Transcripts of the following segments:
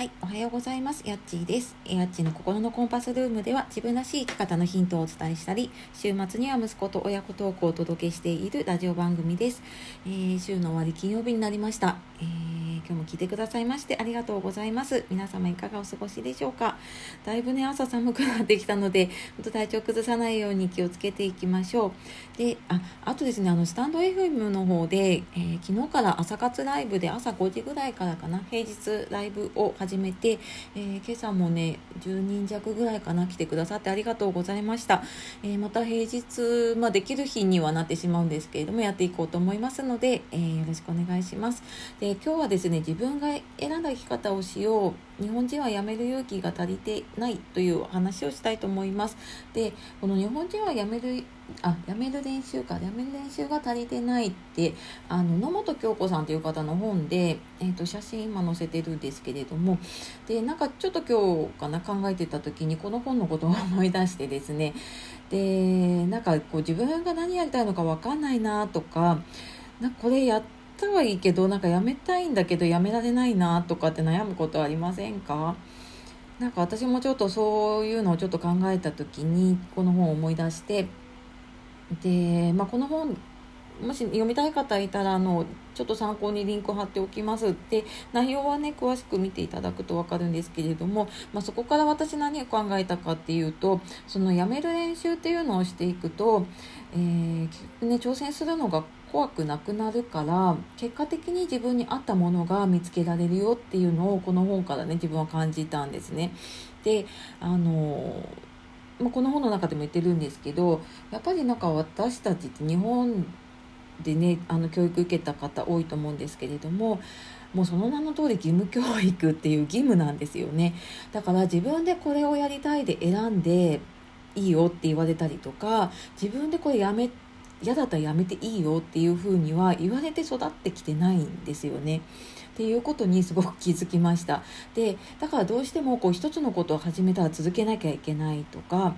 はい、おはようございます。やっちーです。やっちーの心のコンパスルームでは自分らしい生き方のヒントをお伝えしたり、週末には息子と親子トークをお届けしているラジオ番組です。えー、週の終わり金曜日になりました。えー、今日も聞いてくださいましてありがとうございます。皆様いかがお過ごしでしょうか？だいぶね、朝寒くなってきたので、本当体調崩さないように気をつけていきましょう。で、あ、あとですね、あの、スタンド FM の方で、えー、昨日から朝活ライブで朝5時ぐらいからかな、平日ライブを始めて、えー、今朝もね10人弱ぐらいかな来てくださってありがとうございました、えー、また平日、まあ、できる日にはなってしまうんですけれどもやっていこうと思いますので、えー、よろしくお願いしますで今日はですねね自分が選んだ生き方をしよう日本人は辞める勇気が足りてないという話をしたいと思います。でこの日本人は辞めるあやめる練習かやめる練習が足りてないってあの野本京子さんという方の本で、えーと、写真今載せてるんですけれどもでなんかちょっと今日かな考えてた時にこの本のことを思い出してですねでなんかこう自分が何やりたいのか分かんないなとかなこれやってたはいいけどなんかやめたいんだけどやめられないなとかって悩むことありませんか？なんか私もちょっとそういうのをちょっと考えた時にこの本を思い出してで、まあ、この本もし読みたい方いたらあのちょっと参考にリンク貼っておきますで内容はね詳しく見ていただくと分かるんですけれども、まあ、そこから私何を考えたかっていうとそのやめる練習っていうのをしていくと、えー、ね挑戦するのが怖くなくなるから結果的に自分に合ったものが見つけられるよっていうのをこの本からね自分は感じたんですね。であのま、この本の中でも言ってるんですけどやっぱりなんか私たちって日本でねあの教育受けた方多いと思うんですけれどももうその名の通り義務教育っていう義務なんですよねだから自分でこれをやりたいで選んでいいよって言われたりとか自分でこれやめて嫌だったらやめていいよっていうふうには言われて育ってきてないんですよね。っていうことにすごく気づきました。でだからどうしてもこう一つのことを始めたら続けなきゃいけないとか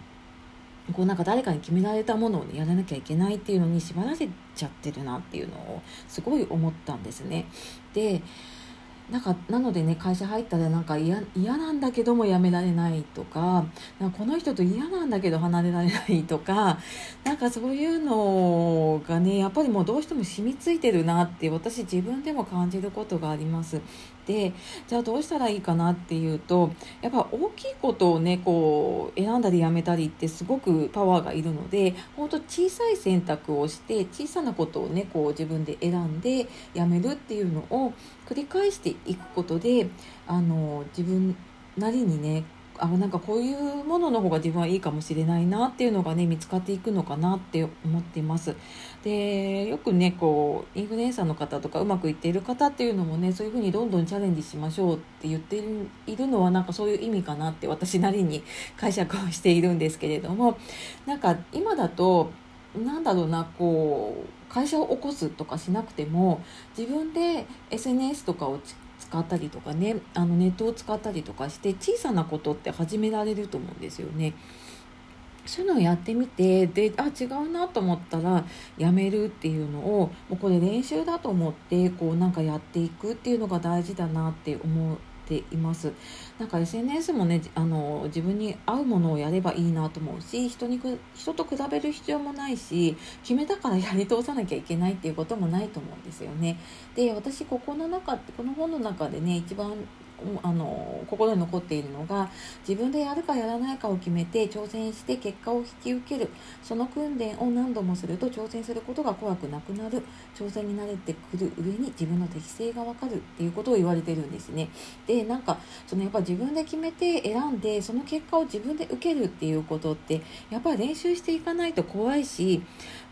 こうなんか誰かに決められたものを、ね、やらなきゃいけないっていうのに縛られちゃってるなっていうのをすごい思ったんですね。でなんかなのでね会社入ったらなんか嫌なんだけども辞められないとかなんかこの人と嫌なんだけど離れられないとかなんかそういうのがねやっぱりもうどうしても染みついてるなって私自分でも感じることがあります。でじゃあどうしたらいいかなっていうとやっぱ大きいことをねこう選んだりやめたりってすごくパワーがいるので本当小さい選択をして小さなことをねこう自分で選んでやめるっていうのを繰り返していくことであの自分なりにねあなんかこういうものの方が自分はいいかもしれないなっていうのがね見つかっていくのかなって思っています。でよくねこうインフルエンサーの方とかうまくいっている方っていうのもねそういうふうにどんどんチャレンジしましょうって言っているのはなんかそういう意味かなって私なりに 解釈をしているんですけれどもなんか今だとなんだろうなこう会社を起こすとかしなくても自分で SNS とかを使ったりとかねあのネットを使ったりとかして小さなことって始められると思うんですよね。そういうのをやってみてであ違うなと思ったらやめるっていうのをもうこれ練習だと思ってこうなんかやっていくっていうのが大事だなって思ています。なんか SNS もねあの自分に合うものをやればいいなと思うし人に人と比べる必要もないし決めたからやり通さなきゃいけないっていうこともないと思うんですよね。で私ここの中この本の中でね一番あの心に残っているのが自分でやるかやらないかを決めて挑戦して結果を引き受ける。その訓練を何度もすると挑戦することが怖くなくなる。挑戦に慣れてくる上に自分の適性が分かるっていうことを言われてるんですね。でなんかそのやっぱ自分で決めて選んでその結果を自分で受けるっていうことってやっぱり練習していかないと怖いし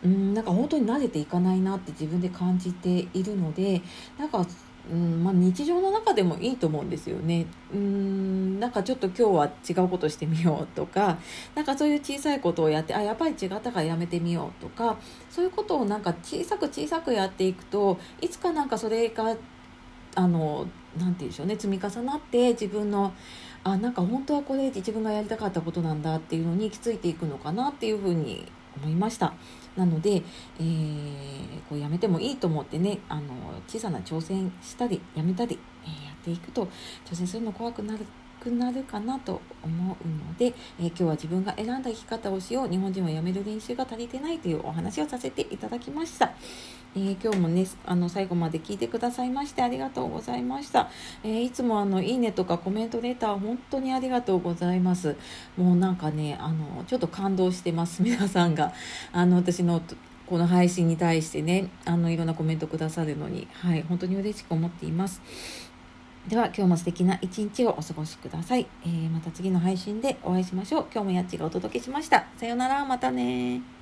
うんなんか本当に慣れていかないなって自分で感じているのでなんかうんまあ、日常の中でもいいと思うんですよね。うんなんかちょっと今日は違うことしてみようとかなんかそういう小さいことをやってあやっぱり違ったからやめてみようとかそういうことをなんか小さく小さくやっていくといつかなんかそれがあのなんて言うんでしょうね積み重なって自分のあなんか本当はこれ自分がやりたかったことなんだっていうのに行き着いていくのかなっていうふうに思いました。なので、えー、こうやめてもいいと思ってねあの小さな挑戦したりやめたりえやっていくと挑戦するの怖くなるくなるかなと思うので、えー、今日は自分が選んだ生き方をしよう日本人は辞める練習が足りてないというお話をさせていただきました。えー、今日もねあの最後まで聞いてくださいましてありがとうございました、えー、いつもあのいいねとかコメントレター本当にありがとうございます。もうなんかねあのちょっと感動してます 皆さんが。あの私のこの配信に対してねあのいろんなコメントくださるのに。はい本当に嬉しく思っています。では今日も素敵な一日をお過ごしください、えー、また次の配信でお会いしましょう。今日もやっちがお届けしました。さようなら。またね